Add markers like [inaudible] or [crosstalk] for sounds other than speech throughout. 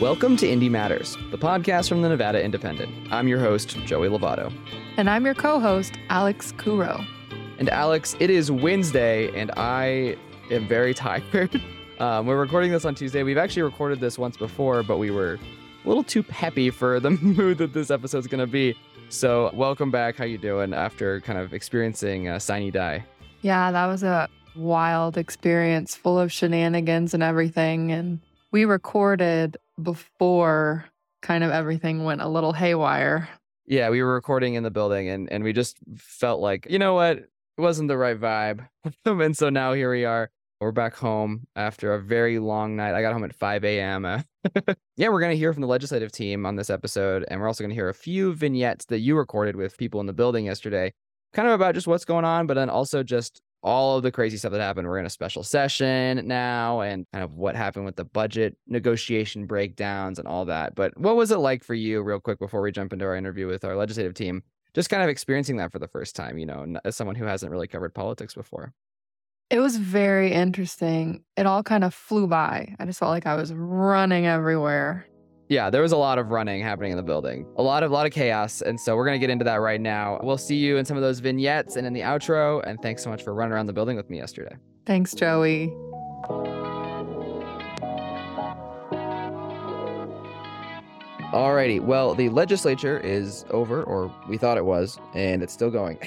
Welcome to Indy Matters, the podcast from the Nevada Independent. I'm your host, Joey Lovato. And I'm your co host, Alex Couraud. And Alex, it is Wednesday, and I am very [laughs] tired. Um, we're recording this on Tuesday. We've actually recorded this once before, but we were a little too peppy for the [laughs] mood that this episode's going to be. So, welcome back. How you doing after kind of experiencing uh, Sine Die? Yeah, that was a wild experience full of shenanigans and everything. And we recorded before kind of everything went a little haywire. Yeah, we were recording in the building and, and we just felt like, you know what? It wasn't the right vibe. [laughs] and so now here we are. We're back home after a very long night. I got home at 5 a.m. [laughs] yeah, we're going to hear from the legislative team on this episode. And we're also going to hear a few vignettes that you recorded with people in the building yesterday, kind of about just what's going on, but then also just all of the crazy stuff that happened. We're in a special session now and kind of what happened with the budget negotiation breakdowns and all that. But what was it like for you, real quick, before we jump into our interview with our legislative team? Just kind of experiencing that for the first time, you know, as someone who hasn't really covered politics before. It was very interesting. It all kind of flew by. I just felt like I was running everywhere yeah, there was a lot of running happening in the building. A lot of lot of chaos. And so we're gonna get into that right now. We'll see you in some of those vignettes and in the outro. And thanks so much for running around the building with me yesterday. Thanks, Joey. Alrighty. Well, the legislature is over, or we thought it was, and it's still going.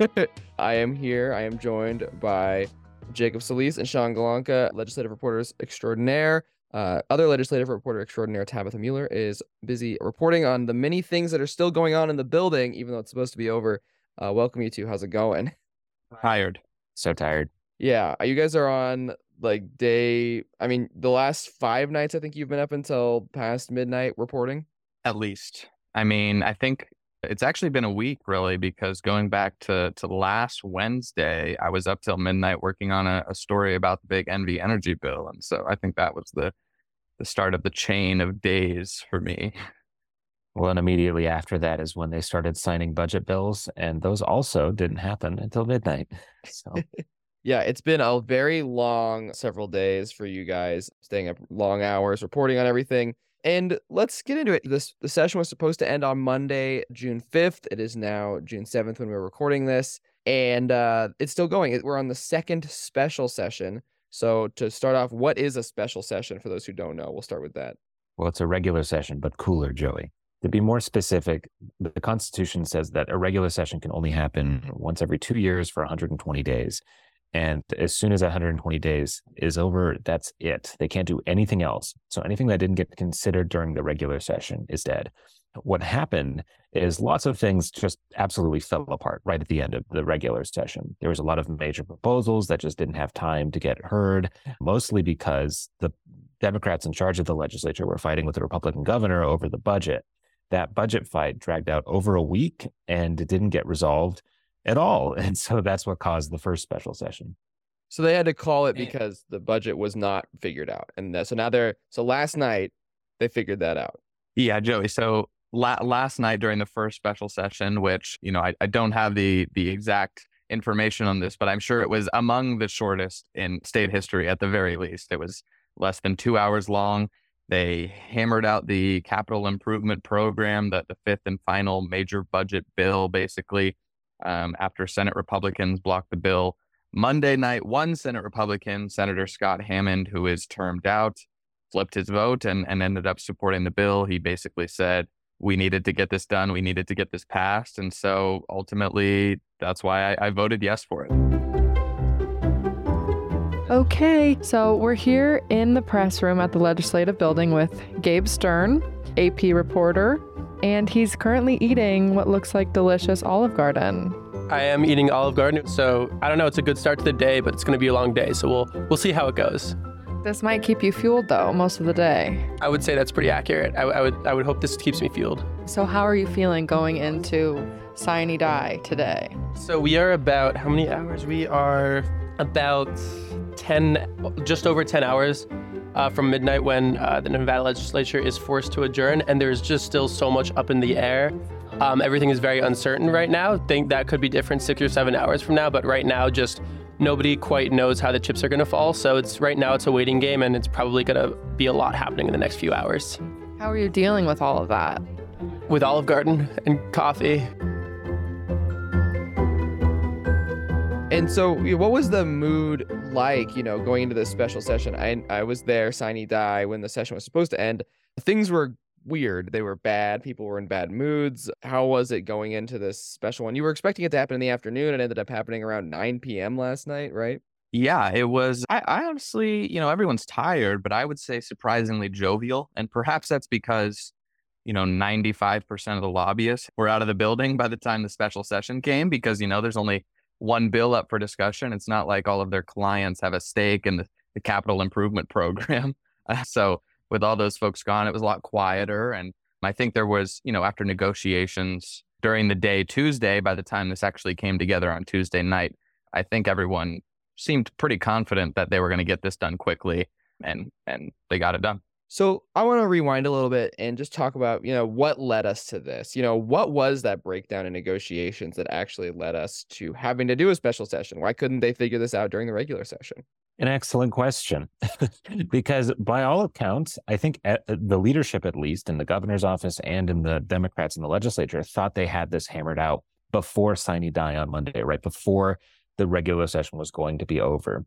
[laughs] I am here. I am joined by Jacob Solis and Sean Golonka, legislative reporters extraordinaire. Uh, other legislative reporter extraordinaire Tabitha Mueller is busy reporting on the many things that are still going on in the building, even though it's supposed to be over. Uh, welcome you two. How's it going? Tired. So tired. Yeah. You guys are on like day, I mean, the last five nights, I think you've been up until past midnight reporting. At least. I mean, I think it's actually been a week really because going back to to last Wednesday, I was up till midnight working on a, a story about the big NV energy bill, and so I think that was the the start of the chain of days for me. Well, and immediately after that is when they started signing budget bills, and those also didn't happen until midnight. So. [laughs] yeah, it's been a very long several days for you guys, staying up long hours, reporting on everything. And let's get into it. This the session was supposed to end on Monday, June 5th. It is now June 7th when we're recording this. And uh, it's still going. We're on the second special session. So to start off, what is a special session for those who don't know? We'll start with that. Well, it's a regular session, but cooler, Joey. To be more specific, the Constitution says that a regular session can only happen once every two years for 120 days. And as soon as 120 days is over, that's it. They can't do anything else. So anything that didn't get considered during the regular session is dead. What happened is lots of things just absolutely fell apart right at the end of the regular session. There was a lot of major proposals that just didn't have time to get heard, mostly because the Democrats in charge of the legislature were fighting with the Republican governor over the budget. That budget fight dragged out over a week and it didn't get resolved at all. And so that's what caused the first special session. So they had to call it eh. because the budget was not figured out. And that, so now they're, so last night they figured that out. Yeah, Joey. So la- last night during the first special session, which, you know, I, I don't have the, the exact information on this, but I'm sure it was among the shortest in state history at the very least. It was less than two hours long. They hammered out the capital improvement program, that the fifth and final major budget bill, basically um, after Senate Republicans blocked the bill. Monday night, one Senate Republican, Senator Scott Hammond, who is termed out, flipped his vote and, and ended up supporting the bill. He basically said, we needed to get this done. We needed to get this passed. And so ultimately, that's why I, I voted yes for it. Okay, so we're here in the press room at the legislative building with Gabe Stern, AP reporter, and he's currently eating what looks like delicious Olive Garden. I am eating Olive Garden, so I don't know. It's a good start to the day, but it's going to be a long day, so we'll we'll see how it goes. This might keep you fueled though most of the day. I would say that's pretty accurate. I, I would I would hope this keeps me fueled. So how are you feeling going into Sine Die today? So we are about how many hours? We are about ten, just over ten hours uh, from midnight when uh, the Nevada legislature is forced to adjourn, and there's just still so much up in the air. Um, everything is very uncertain right now. Think that could be different six or seven hours from now, but right now, just nobody quite knows how the chips are going to fall. So it's right now it's a waiting game, and it's probably going to be a lot happening in the next few hours. How are you dealing with all of that? With Olive Garden and coffee. And so, what was the mood like, you know, going into this special session? I I was there, sine die, when the session was supposed to end. Things were weird. They were bad. People were in bad moods. How was it going into this special one? You were expecting it to happen in the afternoon. It ended up happening around 9 p.m. last night, right? Yeah, it was. I, I honestly, you know, everyone's tired, but I would say surprisingly jovial. And perhaps that's because, you know, 95% of the lobbyists were out of the building by the time the special session came because, you know, there's only one bill up for discussion. It's not like all of their clients have a stake in the, the capital improvement [laughs] program. Uh, [laughs] so with all those folks gone, it was a lot quieter. And I think there was, you know, after negotiations during the day Tuesday, by the time this actually came together on Tuesday night, I think everyone seemed pretty confident that they were going to get this done quickly and and they got it done. So I want to rewind a little bit and just talk about, you know, what led us to this. You know, what was that breakdown in negotiations that actually led us to having to do a special session? Why couldn't they figure this out during the regular session? An excellent question. [laughs] because by all accounts, I think uh, the leadership, at least in the governor's office and in the Democrats in the legislature, thought they had this hammered out before sine die on Monday, right? Before the regular session was going to be over.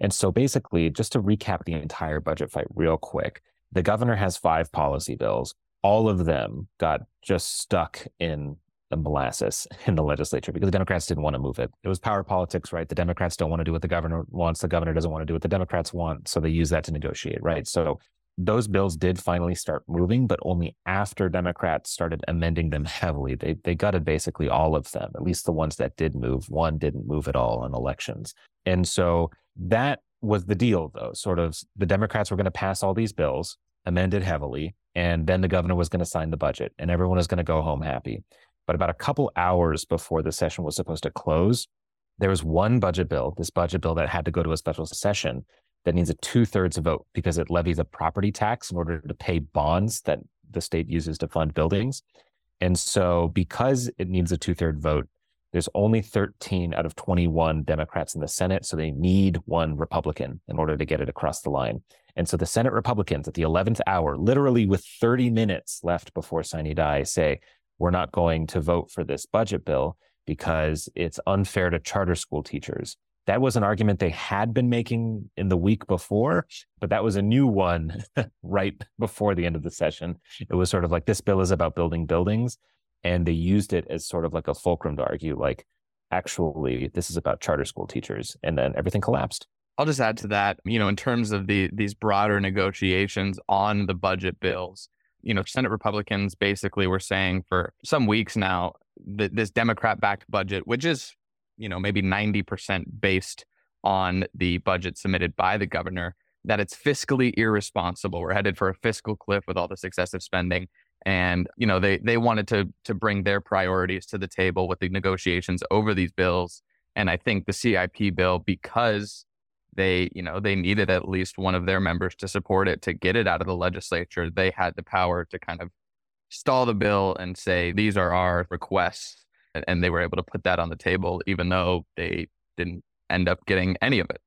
And so basically, just to recap the entire budget fight real quick, the governor has five policy bills. All of them got just stuck in the molasses [laughs] in the legislature because the Democrats didn't want to move it. It was power politics, right? The Democrats don't want to do what the governor wants. The governor doesn't want to do what the Democrats want. So they use that to negotiate, right? So those bills did finally start moving, but only after Democrats started amending them heavily. They they gutted basically all of them, at least the ones that did move. One didn't move at all in elections. And so that was the deal, though. Sort of the Democrats were going to pass all these bills, amended heavily, and then the governor was going to sign the budget, and everyone was going to go home happy. But about a couple hours before the session was supposed to close, there was one budget bill, this budget bill that had to go to a special session that needs a two thirds vote because it levies a property tax in order to pay bonds that the state uses to fund buildings. And so, because it needs a two third vote, there's only 13 out of 21 Democrats in the Senate. So they need one Republican in order to get it across the line. And so the Senate Republicans at the 11th hour, literally with 30 minutes left before sine die, say, we're not going to vote for this budget bill because it's unfair to charter school teachers. That was an argument they had been making in the week before, but that was a new one [laughs] right before the end of the session. It was sort of like this bill is about building buildings. And they used it as sort of like a fulcrum to argue, like, actually, this is about charter school teachers. And then everything collapsed. I'll just add to that, you know, in terms of the these broader negotiations on the budget bills, you know, Senate Republicans basically were saying for some weeks now that this Democrat backed budget, which is you know, maybe 90% based on the budget submitted by the governor, that it's fiscally irresponsible. We're headed for a fiscal cliff with all this excessive spending. And, you know, they they wanted to to bring their priorities to the table with the negotiations over these bills. And I think the CIP bill, because they, you know, they needed at least one of their members to support it to get it out of the legislature, they had the power to kind of stall the bill and say, these are our requests and they were able to put that on the table, even though they didn't end up getting any of it.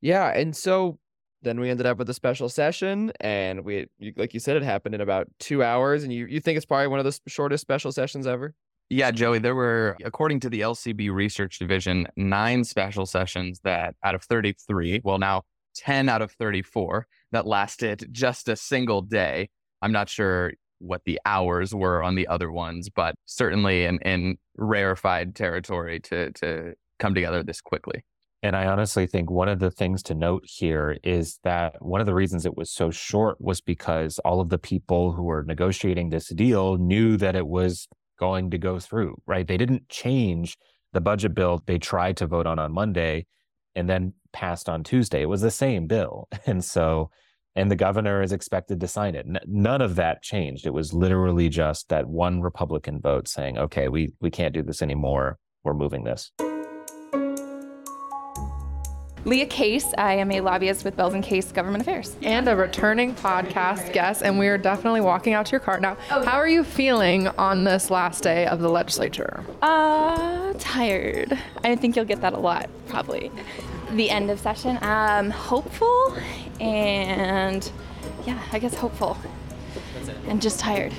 Yeah, and so then we ended up with a special session, and we, like you said, it happened in about two hours, and you you think it's probably one of the shortest special sessions ever. Yeah, Joey, there were, according to the LCB Research Division, nine special sessions that out of 33, well, now 10 out of 34 that lasted just a single day. I'm not sure what the hours were on the other ones, but certainly in, in rarefied territory to to come together this quickly. And I honestly think one of the things to note here is that one of the reasons it was so short was because all of the people who were negotiating this deal knew that it was going to go through, right? They didn't change the budget bill they tried to vote on on Monday and then passed on Tuesday. It was the same bill. [laughs] And so and the governor is expected to sign it. N- none of that changed. It was literally just that one Republican vote saying, "Okay, we we can't do this anymore. We're moving this." Leah Case. I am a lobbyist with Bells and Case Government Affairs. And a returning podcast guest, and we are definitely walking out to your car now. How are you feeling on this last day of the legislature? Uh, tired. I think you'll get that a lot, probably. The end of session. Um, hopeful and yeah, I guess hopeful. And just tired.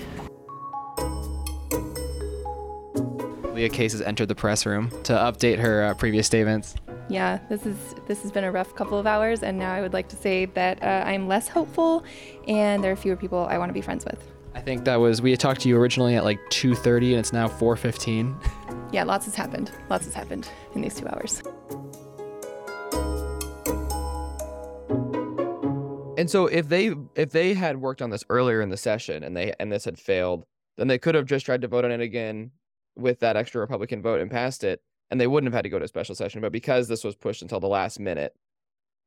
Leah Case has entered the press room to update her uh, previous statements. Yeah, this is this has been a rough couple of hours, and now I would like to say that uh, I'm less hopeful, and there are fewer people I want to be friends with. I think that was we had talked to you originally at like 2:30 and it's now 4:15. Yeah, lots has happened. Lots has happened in these two hours. And so if they if they had worked on this earlier in the session and they and this had failed, then they could have just tried to vote on it again with that extra Republican vote and passed it, and they wouldn't have had to go to a special session. But because this was pushed until the last minute,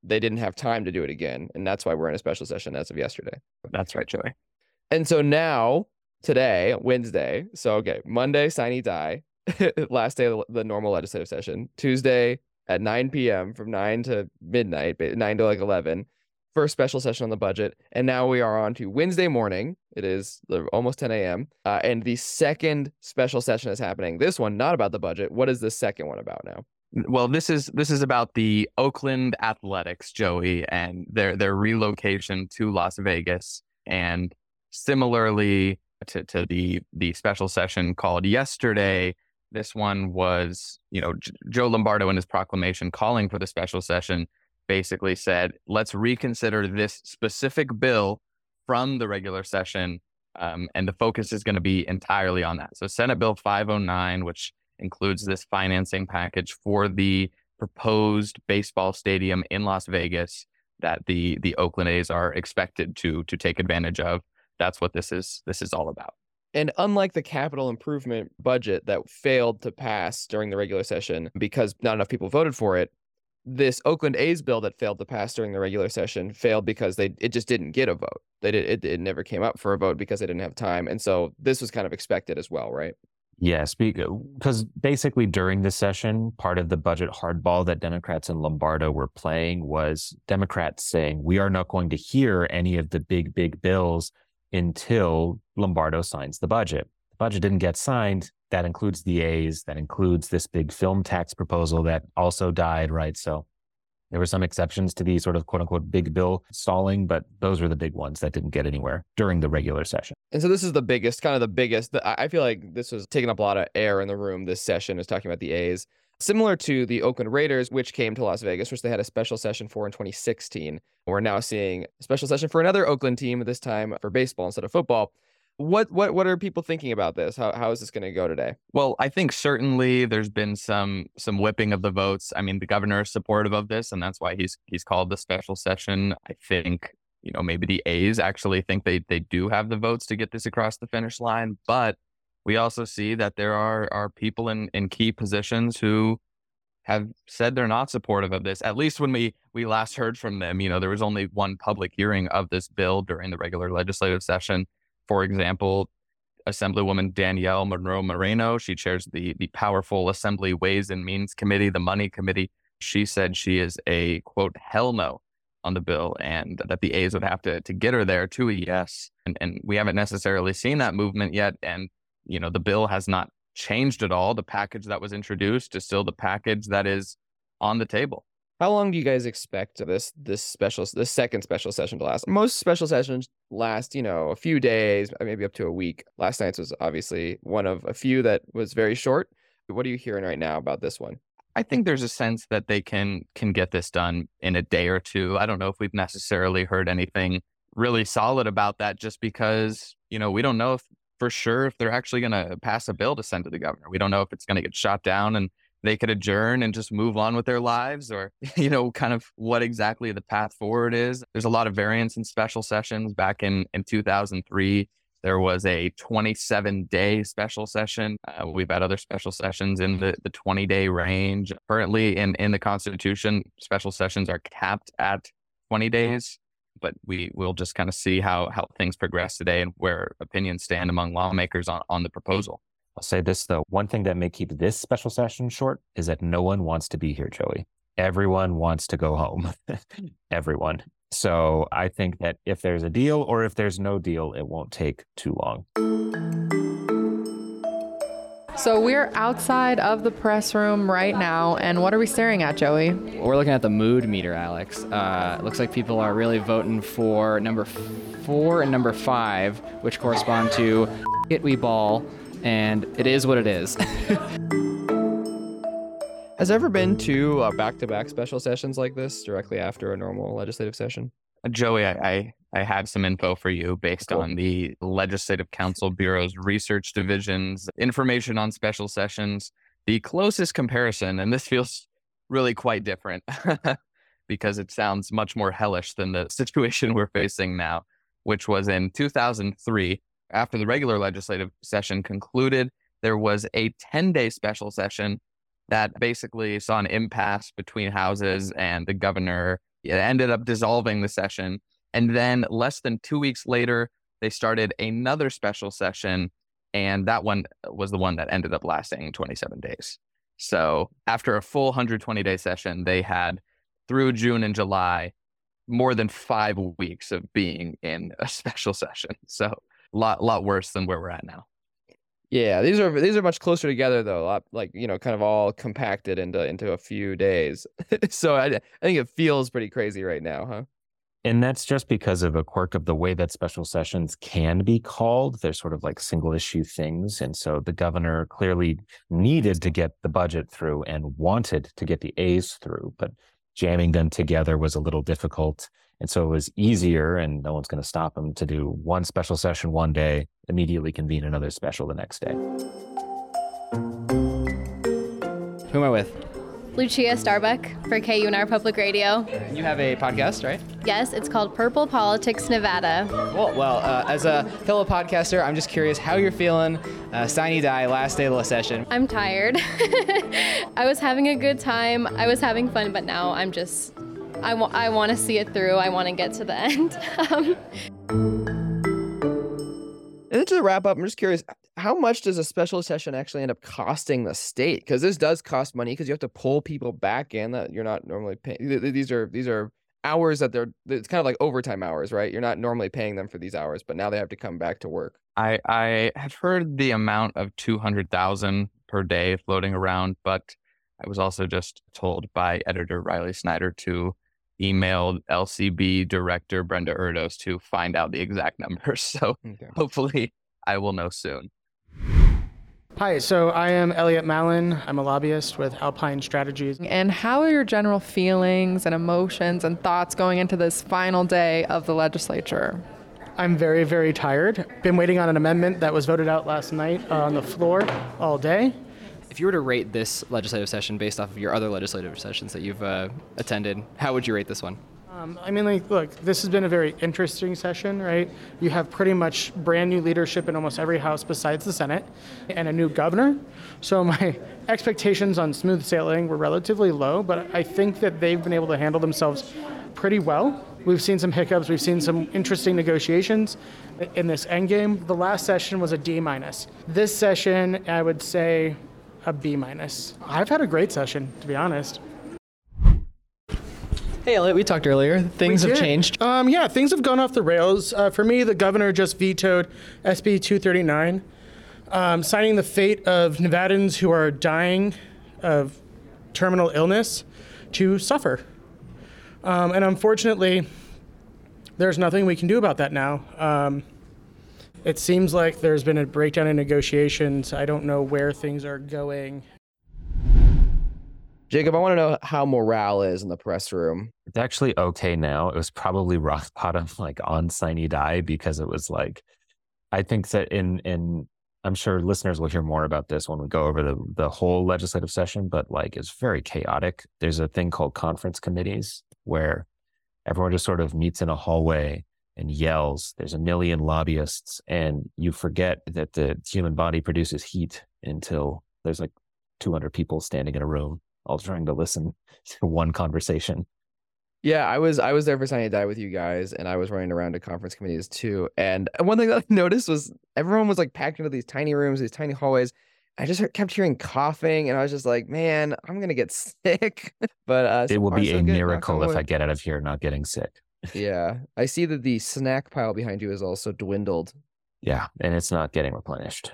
they didn't have time to do it again, and that's why we're in a special session as of yesterday. That's right, Joey. And so now, today, Wednesday, so okay, Monday, Sine Die, [laughs] last day of the normal legislative session. Tuesday at 9 p.m. from 9 to midnight, 9 to like 11, first special session on the budget. And now we are on to Wednesday morning. It is almost 10 a.m. Uh, and the second special session is happening. This one, not about the budget. What is the second one about now? Well, this is this is about the Oakland Athletics, Joey, and their their relocation to Las Vegas. And similarly to, to the the special session called yesterday, this one was, you know, J- Joe Lombardo in his proclamation calling for the special session basically said, let's reconsider this specific bill from the regular session. Um, and the focus is going to be entirely on that. So, Senate Bill 509, which includes this financing package for the proposed baseball stadium in Las Vegas that the the Oakland A's are expected to to take advantage of. That's what this is this is all about. And unlike the capital improvement budget that failed to pass during the regular session because not enough people voted for it, this Oakland A's bill that failed to pass during the regular session failed because they it just didn't get a vote. They did it, it never came up for a vote because they didn't have time. And so this was kind of expected as well, right? Yes, because uh, basically during the session, part of the budget hardball that Democrats and Lombardo were playing was Democrats saying, we are not going to hear any of the big, big bills until Lombardo signs the budget. The budget didn't get signed. That includes the A's, that includes this big film tax proposal that also died, right? So there were some exceptions to the sort of quote unquote big bill stalling, but those were the big ones that didn't get anywhere during the regular session. And so this is the biggest, kind of the biggest. I feel like this was taking up a lot of air in the room. This session is talking about the A's, similar to the Oakland Raiders, which came to Las Vegas, which they had a special session for in 2016. We're now seeing a special session for another Oakland team, this time for baseball instead of football. What what what are people thinking about this? How how is this going to go today? Well, I think certainly there's been some some whipping of the votes. I mean, the governor is supportive of this, and that's why he's he's called the special session. I think you know maybe the A's actually think they they do have the votes to get this across the finish line, but we also see that there are are people in in key positions who have said they're not supportive of this. At least when we we last heard from them, you know, there was only one public hearing of this bill during the regular legislative session for example, Assemblywoman Daniele Monroe Moreno, she chairs the the powerful Assembly Ways and Means Committee, the Money Committee. She said she is a quote hell no on the bill and that the A's would have to to get her there to a yes. And and we haven't necessarily seen that movement yet. And you know, the bill has not changed at all. The package that was introduced is still the package that is on the table. How long do you guys expect this this special this second special session to last? Most special sessions last, you know, a few days, uh, maybe up to a week. Last night's was obviously one of a few that was very short. What are you hearing right now about this one? I think there's a sense that they can can get this done in a day or two. I don't know if we've necessarily heard anything really solid about that just because, you know, we don't know if for sure if they're actually going to pass a bill to send to the governor. We don't know if it's going to get shot down and they could adjourn and just move on with their lives or [laughs] you know kind of what exactly the path forward is. There's a lot of variance in special sessions. Back in in 2003 there was a 27 day special session. Uh, we've had other special sessions in the, the 20 day range. Currently in in the constitution special sessions are capped at 20 days but we will just kind of see how how things progress today and where opinions stand among lawmakers on, on the proposal I'll say this though. One thing that may keep this special session short is that no one wants to be here, Joey. everyone wants to go home. [laughs] everyone. So I think that if there's a deal or if there's no deal, it won't take too long. So we're outside of the press room right now, and what are we staring at, Joey? We're looking at the mood meter, Alex. Uh, looks like people are really voting for number four and number five, which correspond to "It We Ball," and it is what it is. [laughs] Has there ever been two uh, back-to-back special sessions like this directly after a normal legislative session? Uh, Joey, I, I, I had some info for you based Cool. on the Legislative Council Bureau's research division's information on special sessions. The closest comparison, and this feels really quite different [laughs] because it sounds much more hellish than the [laughs] situation we're facing now, which was in 2003. After the regular legislative session concluded, there was a 10 day special session that basically saw an impasse between houses and the governor it ended up dissolving the session. And then less than two weeks later, they started another special session. And that one was the one that ended up lasting 27 days. So after a full 120 day session, they had through June and July more than five weeks of being in a [laughs] special session. So lot, lot worse than where we're at now. Yeah, these are these are much closer together though. A lot like you know, kind of all compacted into into a few days. [laughs] so I, I think it feels pretty crazy right now, huh? And that's just because of a quirk of the way that special sessions can be called. They're sort of like single issue things. And so the governor clearly needed to get the budget through and wanted to get the A's through, but jamming them together was a little difficult. And so it was easier, and no one's going to stop him to do one special session one day, immediately convene another special the next day. Who am I with? Lucia Starbuck for KUNR Public Radio. You have a podcast, right? Yes, it's called Purple Politics Nevada. Well, well, uh, as a fellow podcaster, I'm just curious how you're feeling. Uh, Sine Die, last day of the session. I'm tired. [laughs] I was having a good time. I was having fun, but now I'm just, I, wa- I want to see it through. I want to get to the end. [laughs] um, And then to wrap up, I'm just curious, how much does a special session actually end up costing the state? Because this does cost money because you have to pull people back in that you're not normally paying. These are these are hours that they're. It's kind of like overtime hours, right? You're not normally paying them for these hours, but now they have to come back to work. I I have heard the amount of two hundred thousand per day floating around, but I was also just told by editor Riley Snyder to email LCB director Brenda Erdoes to find out the exact numbers. [laughs] So Okay. hopefully I will know soon. Hi, so I am Elliot Malin. I'm a lobbyist with Alpine Strategies. And how are your general feelings and emotions and thoughts going into this final day of the legislature? I'm very, very tired. Been waiting on an amendment that was voted out last night on the floor all day. If you were to rate this legislative session based off of your other legislative sessions that you've uh, attended, how would you rate this one? Um, I mean, like, look, this has been a very interesting session, right? You have pretty much brand new leadership in almost every house besides the Senate and a new governor. So my [laughs] expectations on smooth sailing were relatively low, but I think that they've been able to handle themselves pretty well. We've seen some hiccups, we've seen some interesting negotiations in this endgame. The last session was a D minus. This session, I would say a B minus. I've had a great session, to be honest. Hey, Elliot, we talked earlier. Things We have did. changed. Um, yeah, things have gone off the rails. Uh, for me, the governor just vetoed SB 239, um, signing the fate of Nevadans who are dying of terminal illness to suffer. Um, and unfortunately, there's nothing we can do about that now. It seems like there's been a breakdown in negotiations. I don't know where things are going. Jacob, I want to know how morale is in the press room. It's actually okay now. It was probably rock bottom [laughs] like on Sine Die because it was like I think that in in I'm sure listeners will hear more about this when we go over the the whole legislative session, but like it's very chaotic. There's a thing called conference committees where everyone just sort of meets in a hallway and yells. There's a million lobbyists, and you forget that the human body produces heat until there's like 200 people standing in a room all trying to listen [laughs] to one conversation. Yeah, I was I was there for Sine Die with you guys, and I was running around to conference committees too. And [laughs] one thing that I noticed was everyone was like packed into these tiny rooms, these tiny hallways, I just heard, kept hearing coughing, and I was just like, man, I'm gonna get [laughs] sick. but uh, so It will far, be so a good, miracle if I get out of here not getting sick. Yeah, I see that the snack pile behind you is also dwindled. Yeah, and it's not getting replenished.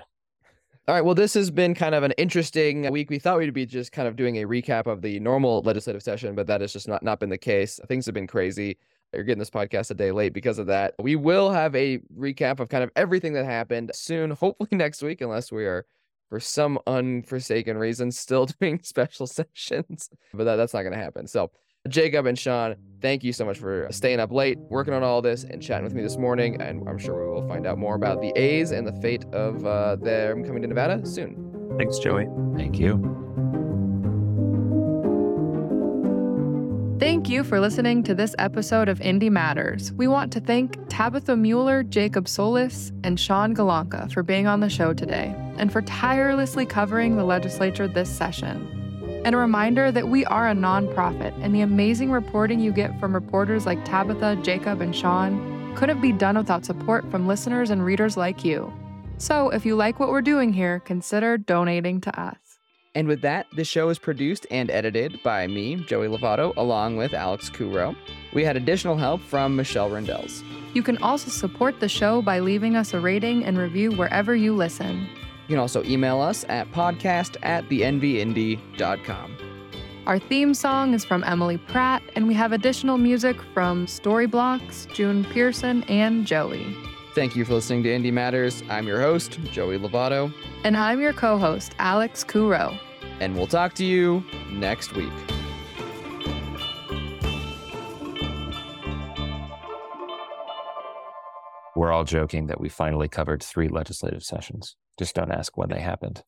All right. Well, this has been kind of an interesting week. We thought we'd be just kind of doing a recap of the normal legislative session, but that has just not, not been the case. Things have been crazy. You're getting this podcast a day late because of that. We will have a recap of kind of everything that happened soon, [laughs] hopefully next week, unless we are, for some unforsaken reason, still [laughs] doing special sessions. But that, that's not going to happen. So, Jacob and Sean, thank you so much for staying up late, working on all this, and chatting with me this morning. And I'm sure we will find out more about the A's and the fate of uh, them coming to Nevada soon. Thanks, Joey. Thank you. Thank you for listening to this episode of Indy Matters. We want to thank Tabitha Mueller, Jacob Solis, and Sean Golonka for being on the show today and for tirelessly covering the legislature this session. And a reminder that we are a nonprofit, and the amazing reporting you get from reporters like Tabitha, Jacob, and Sean couldn't be done without support from listeners and readers like you. So if you like what we're doing here, consider donating to us. And with that, this show is produced and edited by me, Joey Lovato, along with Alex Couraud. We had additional help from Michelle Rendells. You can also support the show by leaving us a rating and review wherever you listen. You can also email us at podcast at thenvindy.com. Our theme song is from Emily Pratt, and we have additional music from Storyblocks, June Pearson, and Joey. Thank you for listening to Indy Matters. I'm your host, Joey Lovato, And I'm your co host, Alex Couraud. and we'll talk to you next week. We're all joking that we finally covered three legislative sessions. Just don't ask when they happened.